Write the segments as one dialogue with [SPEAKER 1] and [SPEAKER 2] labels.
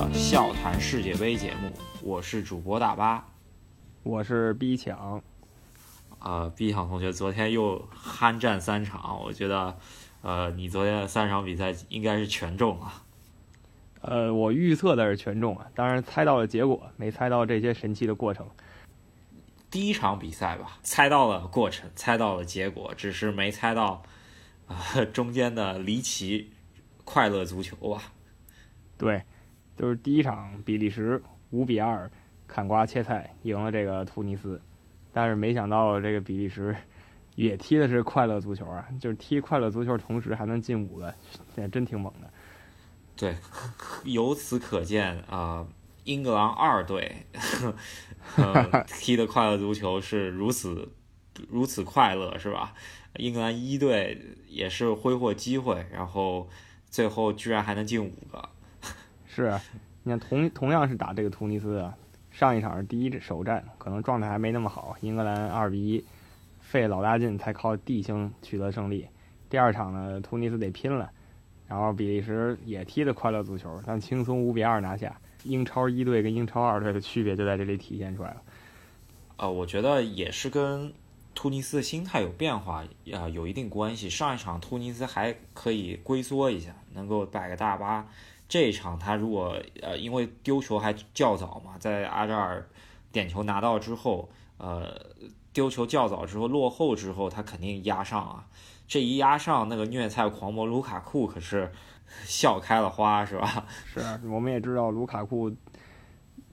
[SPEAKER 1] 的笑谈世界杯节目，我是主播大巴，
[SPEAKER 2] 我是 B 强。
[SPEAKER 1] 啊，B 强同学昨天又酣战三场，我觉得，呃，你昨天的三场比赛应该是全中了。
[SPEAKER 2] 呃，我预测的是全中啊，当然猜到了结果，没猜到这些神奇的过程。
[SPEAKER 1] 第一场比赛吧，猜到了过程，猜到了结果，只是没猜到啊中间的离奇快乐足球啊。
[SPEAKER 2] 对，就是第一场比利时五比二砍瓜切菜赢了这个突尼斯，但是没想到这个比利时也踢的是快乐足球啊，就是踢快乐足球同时还能进五个，也真挺猛的。
[SPEAKER 1] 对，由此可见啊，英格兰二队。呃，踢的快乐足球是如此如此快乐，是吧？英格兰一队也是挥霍机会，然后最后居然还能进五个。
[SPEAKER 2] 是，你看同同样是打这个突尼斯啊，上一场是第一首战，可能状态还没那么好，英格兰二比一费老大劲才靠地形取得胜利。第二场呢，突尼斯得拼了，然后比利时也踢的快乐足球，但轻松五比二拿下。英超一队跟英超二队的区别就在这里体现出来了。
[SPEAKER 1] 呃，我觉得也是跟突尼斯的心态有变化啊，有一定关系。上一场突尼斯还可以龟缩一下，能够摆个大巴。这一场他如果呃因为丢球还较早嘛，在阿扎尔点球拿到之后，呃丢球较早之后落后之后，他肯定压上啊。这一压上，那个虐菜狂魔卢卡库可是。笑开了花是吧？
[SPEAKER 2] 是，我们也知道卢卡库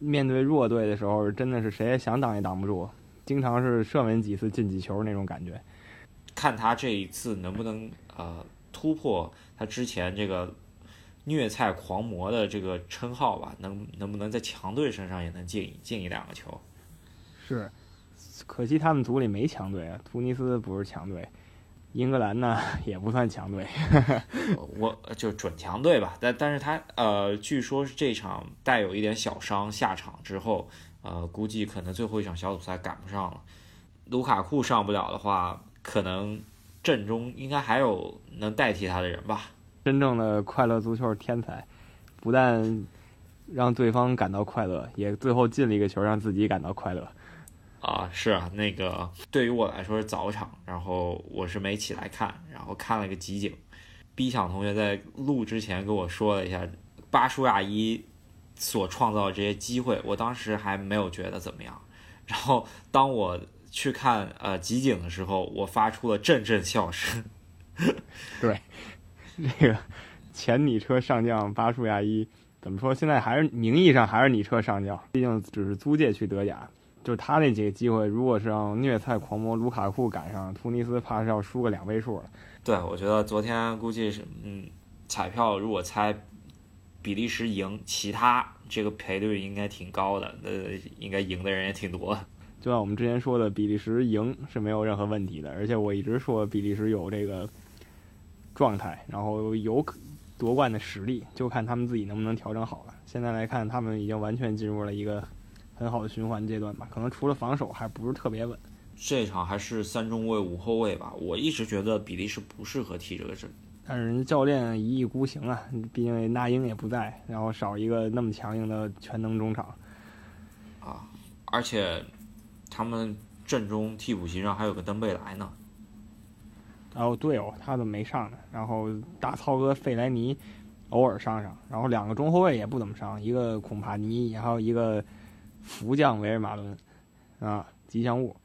[SPEAKER 2] 面对弱队的时候，真的是谁也想挡也挡不住，经常是射门几次进几球那种感觉。
[SPEAKER 1] 看他这一次能不能呃突破他之前这个虐菜狂魔的这个称号吧？能能不能在强队身上也能进进一两个球？
[SPEAKER 2] 是，可惜他们组里没强队啊，突尼斯不是强队。英格兰呢也不算强队，
[SPEAKER 1] 我就准强队吧。但但是他呃，据说是这场带有一点小伤下场之后，呃，估计可能最后一场小组赛赶不上了。卢卡库上不了的话，可能阵中应该还有能代替他的人吧。
[SPEAKER 2] 真正的快乐足球天才，不但让对方感到快乐，也最后进了一个球，让自己感到快乐。
[SPEAKER 1] 啊，是啊，那个对于我来说是早场，然后我是没起来看，然后看了个集锦。B 抢同学在录之前跟我说了一下巴舒亚伊所创造的这些机会，我当时还没有觉得怎么样。然后当我去看呃集锦的时候，我发出了阵阵笑声。
[SPEAKER 2] 对，这个前拟车上将巴舒亚伊怎么说？现在还是名义上还是拟车上将，毕竟只是租借去德甲。就是他那几个机会，如果是让虐菜狂魔卢卡库赶上，突尼斯怕是要输个两位数了。
[SPEAKER 1] 对，我觉得昨天估计是，嗯，彩票如果猜比利时赢，其他这个赔率应该挺高的，呃，应该赢的人也挺多。
[SPEAKER 2] 就像我们之前说的，比利时赢是没有任何问题的，而且我一直说比利时有这个状态，然后有夺冠的实力，就看他们自己能不能调整好了。现在来看，他们已经完全进入了一个。很好的循环阶段吧，可能除了防守还不是特别稳。
[SPEAKER 1] 这场还是三中卫五后卫吧，我一直觉得比利时不适合踢这个阵。
[SPEAKER 2] 但是人家教练一意孤行啊，毕竟那英也不在，然后少一个那么强硬的全能中场。
[SPEAKER 1] 啊，而且他们阵中替补席上还有个登贝莱呢。
[SPEAKER 2] 哦，队友，他怎么没上呢？然后大操哥费莱尼偶尔上上，然后两个中后卫也不怎么上，一个孔帕尼，还有一个。福将维尔马伦，啊，吉祥物，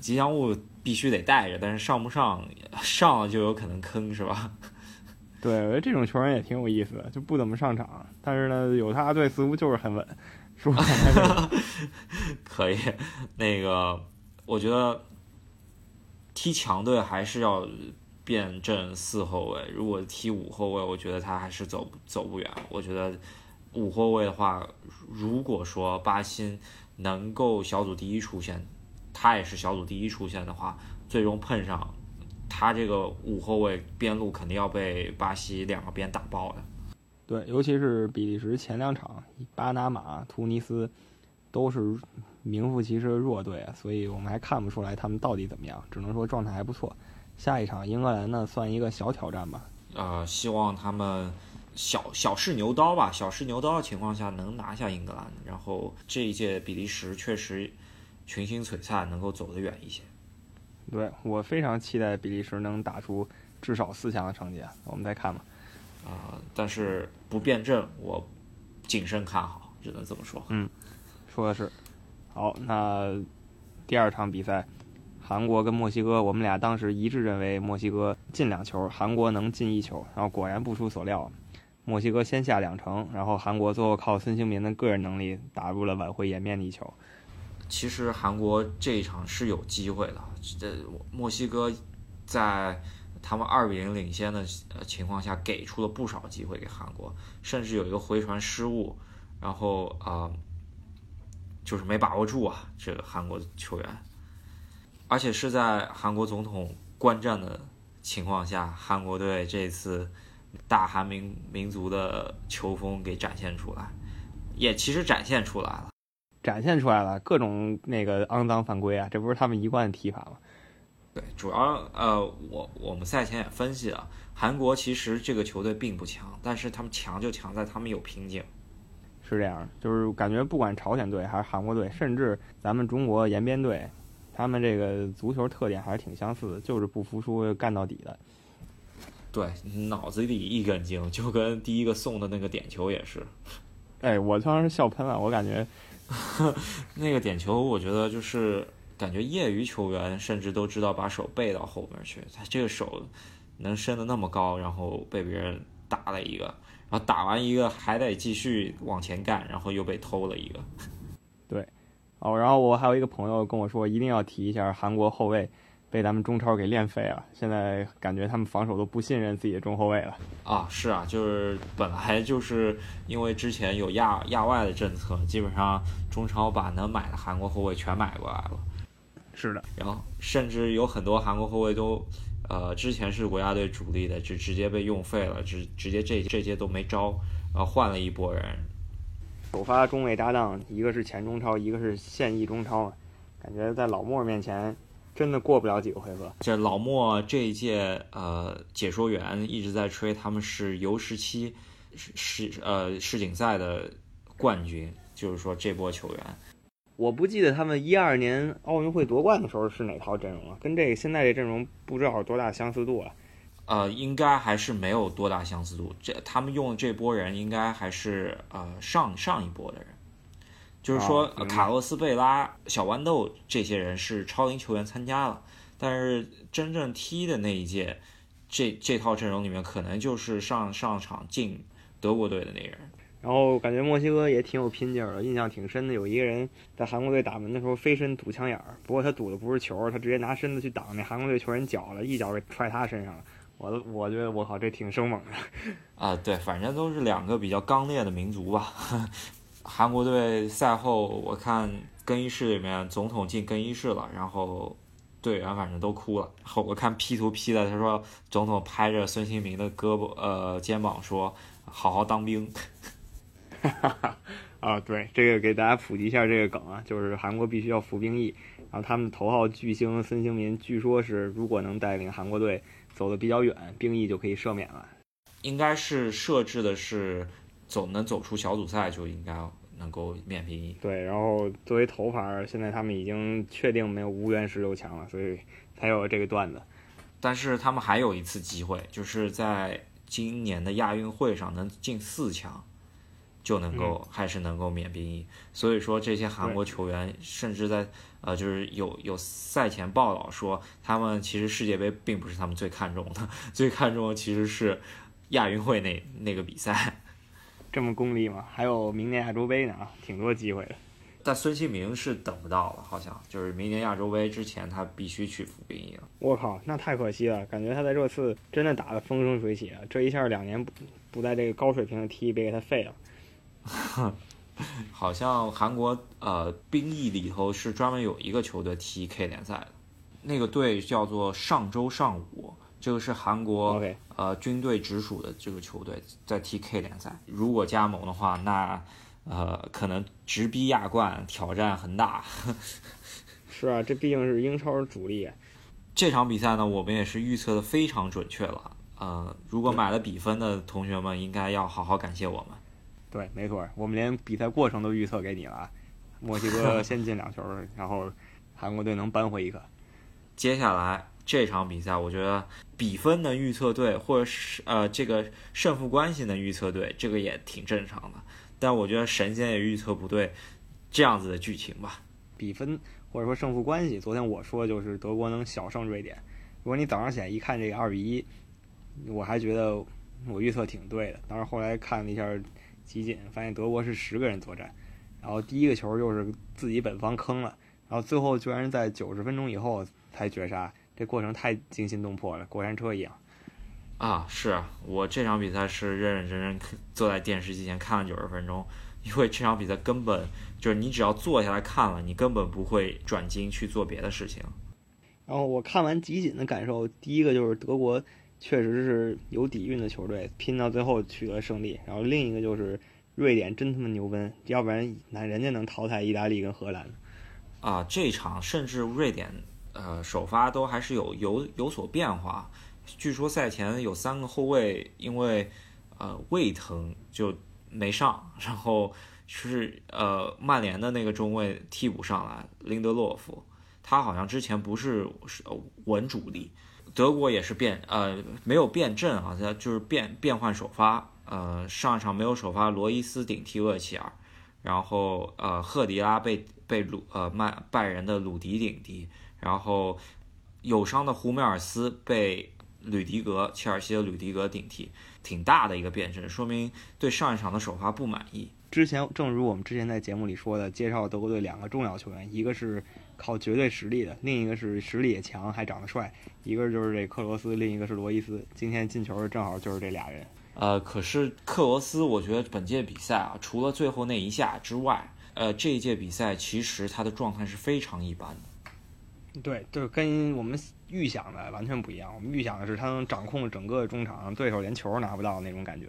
[SPEAKER 1] 吉祥物必须得带着，但是上不上，上了就有可能坑，是吧？
[SPEAKER 2] 对，我觉得这种球员也挺有意思的，就不怎么上场，但是呢，有他队似乎就是很稳，是吧？
[SPEAKER 1] 可以，那个，我觉得踢强队还是要变阵四后卫，如果踢五后卫，我觉得他还是走走不远，我觉得。五后卫的话，如果说巴辛能够小组第一出现，他也是小组第一出现的话，最终碰上他这个五后卫边路肯定要被巴西两个边打爆的。
[SPEAKER 2] 对，尤其是比利时前两场，巴拿马、突尼斯都是名副其实的弱队，所以我们还看不出来他们到底怎么样，只能说状态还不错。下一场英格兰呢，算一个小挑战吧。
[SPEAKER 1] 呃，希望他们。小小试牛刀吧，小试牛刀的情况下能拿下英格兰，然后这一届比利时确实群星璀璨，能够走得远一些。
[SPEAKER 2] 对我非常期待比利时能打出至少四强的成绩，我们再看吧。
[SPEAKER 1] 啊、但是不辩证，我谨慎看好，只能这么说。
[SPEAKER 2] 嗯说的是，好，那第二场比赛，韩国跟墨西哥，我们俩当时一致认为墨西哥进两球，韩国能进一球，然后果然不出所料，墨西哥先下两城，然后韩国最后靠孙兴民的个人能力打入了挽回颜面的一球。
[SPEAKER 1] 其实韩国这一场是有机会的，这墨西哥在他们二比零领先的情况下，给出了不少机会给韩国，甚至有一个回传失误，然后啊、就是没把握住啊，这个韩国球员，而且是在韩国总统观战的情况下，韩国队这次大韩民民族的球风给展现出来，也其实展现出来了。
[SPEAKER 2] 展现出来了各种那个肮脏犯规啊，这不是他们一贯的踢法吗？
[SPEAKER 1] 对，主要呃，我我们赛前也分析了，韩国其实这个球队并不强，但是他们强就强在他们有瓶颈。
[SPEAKER 2] 是这样，就是感觉不管朝鲜队还是韩国队，甚至咱们中国延边队，他们这个足球特点还是挺相似的，就是不服输干到底的。
[SPEAKER 1] 对，脑子里一根筋，就跟第一个送的那个点球也是，
[SPEAKER 2] 哎，我当时笑喷了，我感觉
[SPEAKER 1] 那个点球，我觉得就是感觉业余球员甚至都知道把手背到后面去，他这个手能伸得那么高，然后被别人打了一个，然后打完一个还得继续往前干，然后又被偷了一个。
[SPEAKER 2] 对哦，然后我还有一个朋友跟我说，一定要提一下韩国后卫被咱们中超给练废了，现在感觉他们防守都不信任自己的中后卫了。
[SPEAKER 1] 啊，是啊，就是本来就是因为之前有亚亚外的政策，基本上中超把能买的韩国后卫全买过来了，
[SPEAKER 2] 是的，
[SPEAKER 1] 然后甚至有很多韩国后卫都，呃，之前是国家队主力的，就直接被用废了，直直接这这届都没招，然后换了一波人，
[SPEAKER 2] 首发中卫搭档，一个是前中超，一个是现役中超，感觉在老莫面前真的过不了几个回合。
[SPEAKER 1] 这老莫这一届呃解说员一直在吹他们是 U 十七世世呃世锦赛的冠军，就是说这波球员。
[SPEAKER 2] 我不记得他们一二年奥运会夺冠的时候是哪套阵容了，跟这个现在这阵容不知道有多大相似度啊。
[SPEAKER 1] 呃，应该还是没有多大相似度。这他们用的这波人，应该还是呃上上一波的人，就是说、卡洛斯、贝拉、小豌豆这些人是超龄球员参加了，但是真正踢的那一届，这这套阵容里面可能就是上上场进德国队的那人。
[SPEAKER 2] 然后感觉墨西哥也挺有拼劲儿的，印象挺深的。有一个人在韩国队打门的时候飞身堵枪眼儿，不过他堵的不是球，他直接拿身子去挡那韩国队球员脚了，一脚给踹他身上了。我我觉得我靠，这挺生猛的。
[SPEAKER 1] 啊，对，反正都是两个比较刚烈的民族吧。韩国队赛后，我看更衣室里面总统进更衣室了，然后队员反正都哭了。后我看 P 图 P 的，他说总统拍着孙兴民的胳膊呃肩膀说：“好好当兵。
[SPEAKER 2] 啊，对，这个给大家普及一下这个梗啊，就是韩国必须要服兵役，然后他们的头号巨星孙兴民，据说是如果能带领韩国队走得比较远，兵役就可以赦免了。”
[SPEAKER 1] 应该是设置的是走能走出小组赛就应该能够免兵役。
[SPEAKER 2] 对，然后作为头牌，现在他们已经确定没有无缘十六强了，所以才有这个段子。
[SPEAKER 1] 但是他们还有一次机会，就是在今年的亚运会上能进四强，就能够、还是能够免兵役。所以说这些韩国球员甚至在呃，就是有有赛前报道说，他们其实世界杯并不是他们最看重的，最看重的其实是亚运会那那个比赛。
[SPEAKER 2] 这么功利吗？还有明年亚洲杯呢啊，挺多机会的。
[SPEAKER 1] 但孙兴民是等不到了，好像就是明年亚洲杯之前他必须去服兵役了。
[SPEAKER 2] 我靠，那太可惜了，感觉他在这次真的打得风生水起啊！这一下两年不不在这个高水平的踢，被给他废了。
[SPEAKER 1] 好像韩国呃兵役里头是专门有一个球队踢 K 联赛的，那个队叫做上周上午，这个是韩国呃军队直属的这个球队在踢 K 联赛。如果加盟的话，那呃可能直逼亚冠，挑战很大。
[SPEAKER 2] 是啊，这毕竟是英超主力啊。
[SPEAKER 1] 这场比赛呢，我们也是预测的非常准确了。呃，如果买了比分的同学们，应该要好好感谢我们。
[SPEAKER 2] 对，没错，我们连比赛过程都预测给你了，墨西哥 先进两球，然后韩国队能扳回一个。
[SPEAKER 1] 接下来这场比赛，我觉得比分能预测对，或者是呃这个胜负关系能预测对，这个也挺正常的。但我觉得神仙也预测不对这样子的剧情吧。
[SPEAKER 2] 比分或者说胜负关系，昨天我说就是德国能小胜瑞典。如果你早上起来一看这个二比一，我还觉得我预测挺对的。但是后来看了一下集锦，发现德国是十个人作战，然后第一个球又是自己本方坑了，然后最后居然在九十分钟以后才绝杀，这过程太惊心动魄了，过山车一样。
[SPEAKER 1] 啊，是啊，我这场比赛是认认真真坐在电视机前看了九十分钟，因为这场比赛根本就是你只要坐下来看了，你根本不会转睛去做别的事情。
[SPEAKER 2] 然后我看完集锦的感受，第一个就是德国确实是有底蕴的球队，拼到最后取得胜利。然后另一个就是瑞典真他妈牛奔，要不然那人家能淘汰意大利跟荷兰。
[SPEAKER 1] 啊，这场甚至瑞典呃首发都还是有有有所变化。据说赛前有三个后卫因为呃胃疼就没上，然后是呃曼联的那个中卫替补上来林德洛夫，他好像之前不是是稳主力。德国也是变呃没有变阵啊，他就是变变换首发，呃上一场没有首发罗伊斯顶替厄齐尔，然后呃赫迪拉被被鲁呃曼拜仁的鲁迪顶替，然后有伤的胡梅尔斯被。吕迪格，切尔西的吕迪格顶替，挺大的一个变阵，说明对上一场的首发不满意。
[SPEAKER 2] 之前，正如我们之前在节目里说的，介绍德国队两个重要球员，一个是靠绝对实力的，另一个是实力也强还长得帅，一个就是这克罗斯，另一个是罗伊斯。今天进球的正好就是这俩人。
[SPEAKER 1] 呃，可是克罗斯，我觉得本届比赛啊，除了最后那一下之外，呃，这一届比赛其实他的状态是非常一般的。
[SPEAKER 2] 对，就是跟我们。预想的完全不一样。我们预想的是他能掌控整个中场，对手连球拿不到那种感觉。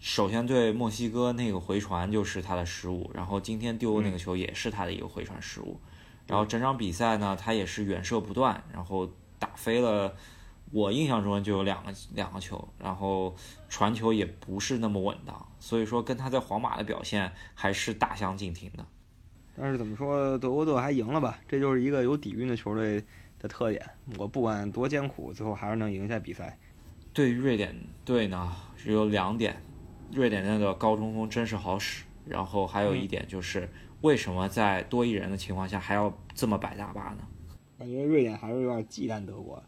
[SPEAKER 1] 首先对墨西哥那个回传就是他的失误，然后今天丢的那个球也是他的一个回传失误。然后整场比赛呢，他也是远射不断，然后打飞了。我印象中就有两个两个球，然后传球也不是那么稳当，所以说跟他在皇马的表现还是大相径庭的。
[SPEAKER 2] 但是怎么说，德国队还赢了吧？这就是一个有底蕴的球队。的特点，我不管多艰苦，最后还是能赢下比赛。
[SPEAKER 1] 对于瑞典队呢，只有两点：瑞典那个高中锋真是好使，然后还有一点就是，为什么在多一人的情况下还要这么摆大巴呢？
[SPEAKER 2] 感觉瑞典还是有点忌惮德国。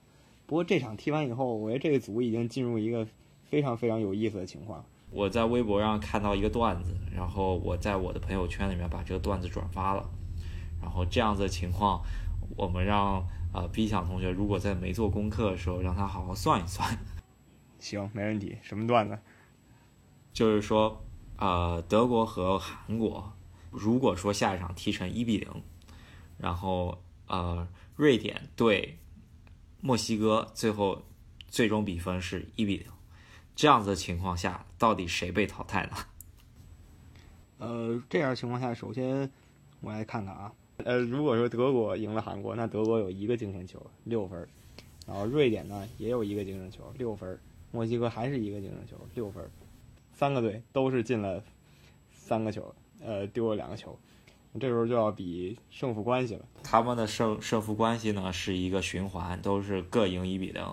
[SPEAKER 2] 不过这场踢完以后，我觉得这个组已经进入一个非常非常有意思的情况。
[SPEAKER 1] 我在微博上看到一个段子，然后我在我的朋友圈里面把这个段子转发了。然后这样子的情况，我们让。呃，B 想同学，如果在没做功课的时候，让他好好算一算。
[SPEAKER 2] 行，没问题。什么段子？
[SPEAKER 1] 就是说，呃，德国和韩国，如果说下一场踢成一比零，然后呃，瑞典对墨西哥最后最终比分是一比零，这样子的情况下，到底谁被淘汰呢？
[SPEAKER 2] 呃，这样情况下，首先我来看看啊。呃，如果说德国赢了韩国，那德国有一个净胜球，六分然后瑞典呢也有一个净胜球，六分墨西哥还是一个净胜球，六分三个队都是进了三个球，呃，丢了两个球。这时候就要比胜负关系了。
[SPEAKER 1] 他们的胜胜负关系呢是一个循环，都是各赢一比零。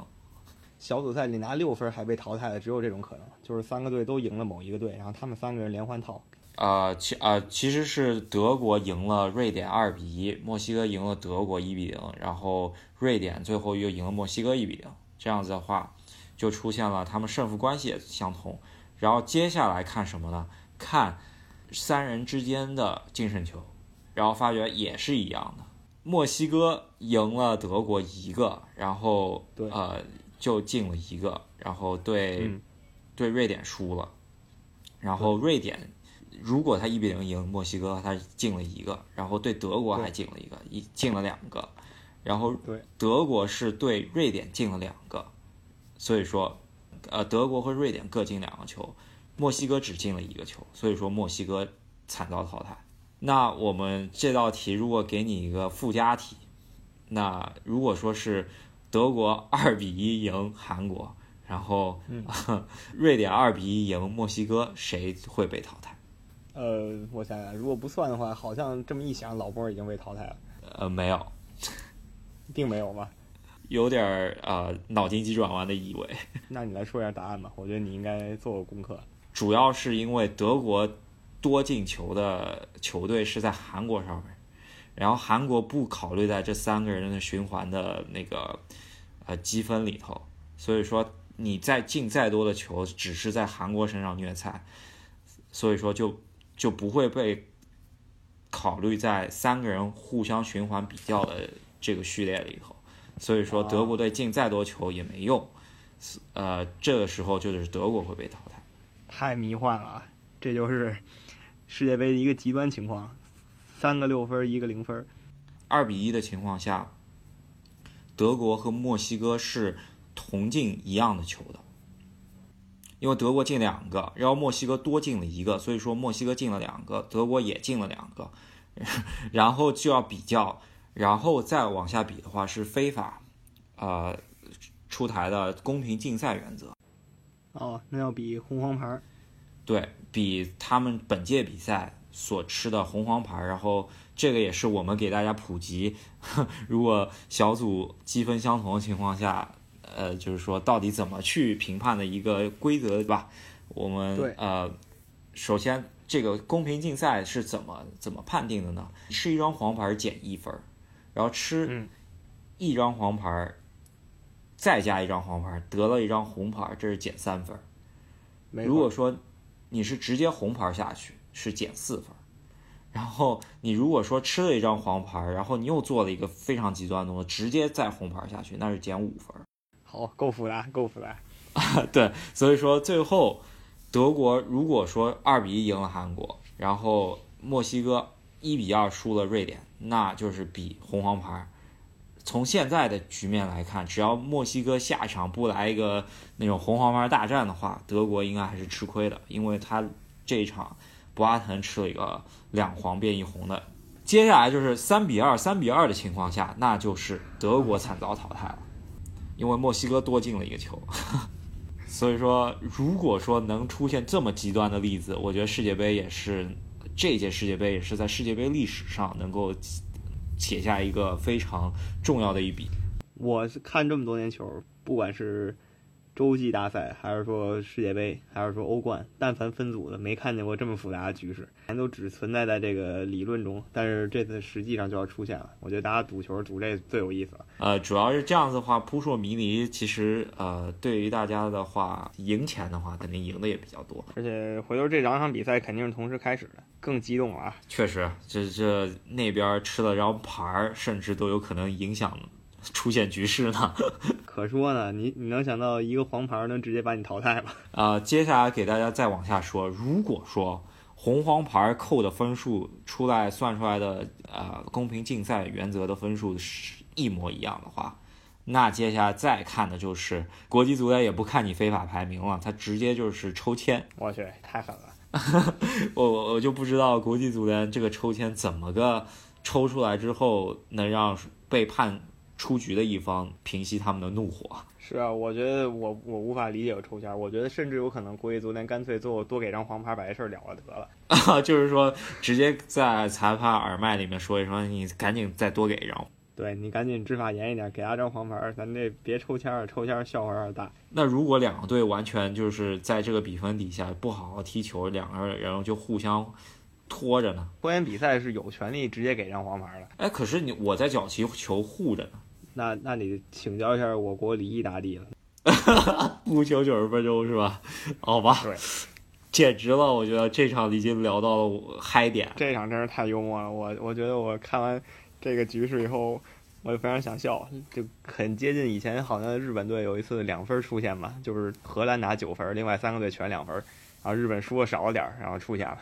[SPEAKER 2] 小组赛里拿六分还被淘汰的只有这种可能，就是三个队都赢了某一个队，然后他们三个人连环套。
[SPEAKER 1] 呃，其呃其实是德国赢了瑞典二比一，墨西哥赢了德国一比零，然后瑞典最后又赢了墨西哥一比零，这样子的话，就出现了他们胜负关系也相同。然后接下来看什么呢？看三人之间的净胜球，然后发觉也是一样的，墨西哥赢了德国一个，然后呃就进了一个，然后对对瑞典输了，然后瑞典。如果他一比零赢墨西哥，他进了一个，然后对德国还进了一个，一进了两个，然后德国是对瑞典进了两个，所以说，呃，德国和瑞典各进两个球，墨西哥只进了一个球，所以说墨西哥惨遭淘汰。那我们这道题如果给你一个附加题，那如果说是德国二比一赢韩国，然后
[SPEAKER 2] 嗯
[SPEAKER 1] 瑞典二比一赢墨西哥，谁会被淘汰？
[SPEAKER 2] 呃，我想想，如果不算的话，好像这么一想，老波已经被淘汰了，
[SPEAKER 1] 呃，没有，
[SPEAKER 2] 并没有吧？
[SPEAKER 1] 有点儿呃脑筋急转弯的意味。
[SPEAKER 2] 那你来说一下答案吧，我觉得你应该做过功课。
[SPEAKER 1] 主要是因为德国多进球的球队是在韩国上面，然后韩国不考虑在这三个人的循环的那个呃积分里头，所以说你再进再多的球，只是在韩国身上虐菜，所以说就就不会被考虑在三个人互相循环比较的这个序列里头，所以说德国队进再多球也没用，呃，这个时候就是德国会被淘汰。
[SPEAKER 2] 太迷幻了啊，这就是世界杯的一个极端情况，三个六分，一个零分。
[SPEAKER 1] 二比一的情况下，德国和墨西哥是同进一样的球的，因为德国进两个，然后墨西哥多进了一个，所以说墨西哥进了两个，德国也进了两个，然后就要比较，然后再往下比的话是非法，呃，出台的公平竞赛原则，
[SPEAKER 2] 哦，那要比红黄牌。
[SPEAKER 1] 对比他们本届比赛所吃的红黄牌，然后这个也是我们给大家普及，如果小组积分相同的情况下，呃，就是说到底怎么去评判的一个规则，对吧？我们呃，首先这个公平竞赛是怎么怎么判定的呢？吃一张黄牌减一分，然后吃
[SPEAKER 2] 嗯
[SPEAKER 1] 一张黄牌，再加一张黄牌，得了一张红牌，这是减三分。
[SPEAKER 2] 没错
[SPEAKER 1] 如果说你是直接红牌下去，是减四分。然后你如果说吃了一张黄牌，然后你又做了一个非常极端的动作，直接再红牌下去，那是减五分。
[SPEAKER 2] 好，够复杂，够复杂。
[SPEAKER 1] 对，所以说最后德国如果说二比一赢了韩国，然后墨西哥一比二输了瑞典，那就是比红黄牌。从现在的局面来看，只要墨西哥下场不来一个那种红黄牌大战的话，德国应该还是吃亏的，因为他这一场博阿滕吃了一个两黄变一红的。接下来就是三比二、三比二的情况下，那就是德国惨遭淘汰了，因为墨西哥多进了一个球。所以说，如果说能出现这么极端的例子，我觉得世界杯也是这届世界杯也是在世界杯历史上能够写下一个非常重要的一笔。
[SPEAKER 2] 我是看这么多年球，不管是洲际大赛，还是说世界杯，还是说欧冠，但凡分组的，没看见过这么复杂的局势，全都只存在在这个理论中，但是这次实际上就要出现了。我觉得大家赌球赌这最有意思了。
[SPEAKER 1] 呃，主要是这样子的话，扑朔迷离，其实呃，对于大家的话，赢钱的话，肯定赢的也比较多。
[SPEAKER 2] 而且回头这两场比赛肯定是同时开始的，更激动了啊！
[SPEAKER 1] 确实，这这那边吃了张牌儿，甚至都有可能影响出现局势呢。
[SPEAKER 2] 可说呢，你你能想到一个黄牌能直接把你淘汰吗？
[SPEAKER 1] 啊，接下来给大家再往下说，如果说红黄牌扣的分数出来算出来的呃公平竞赛原则的分数是一模一样的话，那接下来再看的就是国际足联也不看你非法排名了，他直接就是抽签。
[SPEAKER 2] 我去，太狠了！
[SPEAKER 1] 我我我就不知道国际足联这个抽签怎么个抽出来之后能让被判出局的一方平息他们的怒火。
[SPEAKER 2] 是啊，我觉得我我无法理解有抽签儿，我觉得甚至有可能国际足联干脆最后多给张黄牌，把这事儿了了得了。
[SPEAKER 1] 啊，就是说直接在裁判耳麦里面说一声，你赶紧再多给一张。
[SPEAKER 2] 对你赶紧执法严一点，给他张黄牌儿，咱这别抽签儿，抽签儿笑话有点大。
[SPEAKER 1] 那如果两个队完全就是在这个比分底下不好好踢球，两个人就互相拖着呢？
[SPEAKER 2] 拖延比赛是有权利直接给张黄牌的。
[SPEAKER 1] 哎，可是你我在角旗球护着呢，
[SPEAKER 2] 那那你请教一下我国礼仪大帝了。
[SPEAKER 1] 不求九十分钟是吧？好吧，
[SPEAKER 2] 对，
[SPEAKER 1] 简直了！我觉得这场已经聊到了我嗨点。
[SPEAKER 2] 这场真是太幽默了，我我觉得我看完这个局势以后，我就非常想笑，就很接近以前好像日本队有一次两分出现吧，就是荷兰拿九分，另外三个队全两分，然后日本输的少了点儿，然后出现了。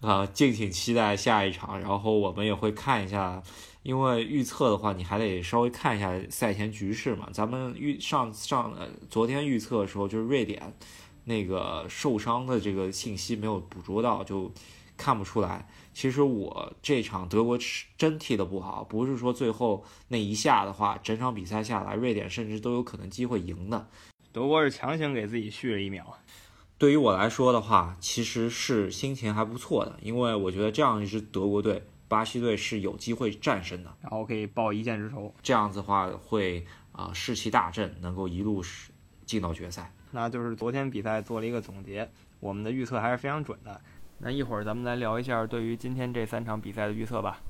[SPEAKER 1] 啊，敬请期待下一场，然后我们也会看一下，因为预测的话，你还得稍微看一下赛前局势嘛。咱们预上上呃昨天预测的时候，就是瑞典那个受伤的这个信息没有捕捉到，就看不出来。其实我这场德国是真踢的不好，不是说最后那一下的话，整场比赛下来，瑞典甚至都有可能机会赢的。
[SPEAKER 2] 德国是强行给自己续了一秒。
[SPEAKER 1] 对于我来说的话，其实是心情还不错的，因为我觉得这样一支德国队，巴西队是有机会战胜的，
[SPEAKER 2] 然后可以报一箭之仇。
[SPEAKER 1] 这样子的话会啊士气大振，能够一路是进到决赛。
[SPEAKER 2] 那就是昨天比赛做了一个总结，我们的预测还是非常准的。那一会儿咱们来聊一下对于今天这三场比赛的预测吧。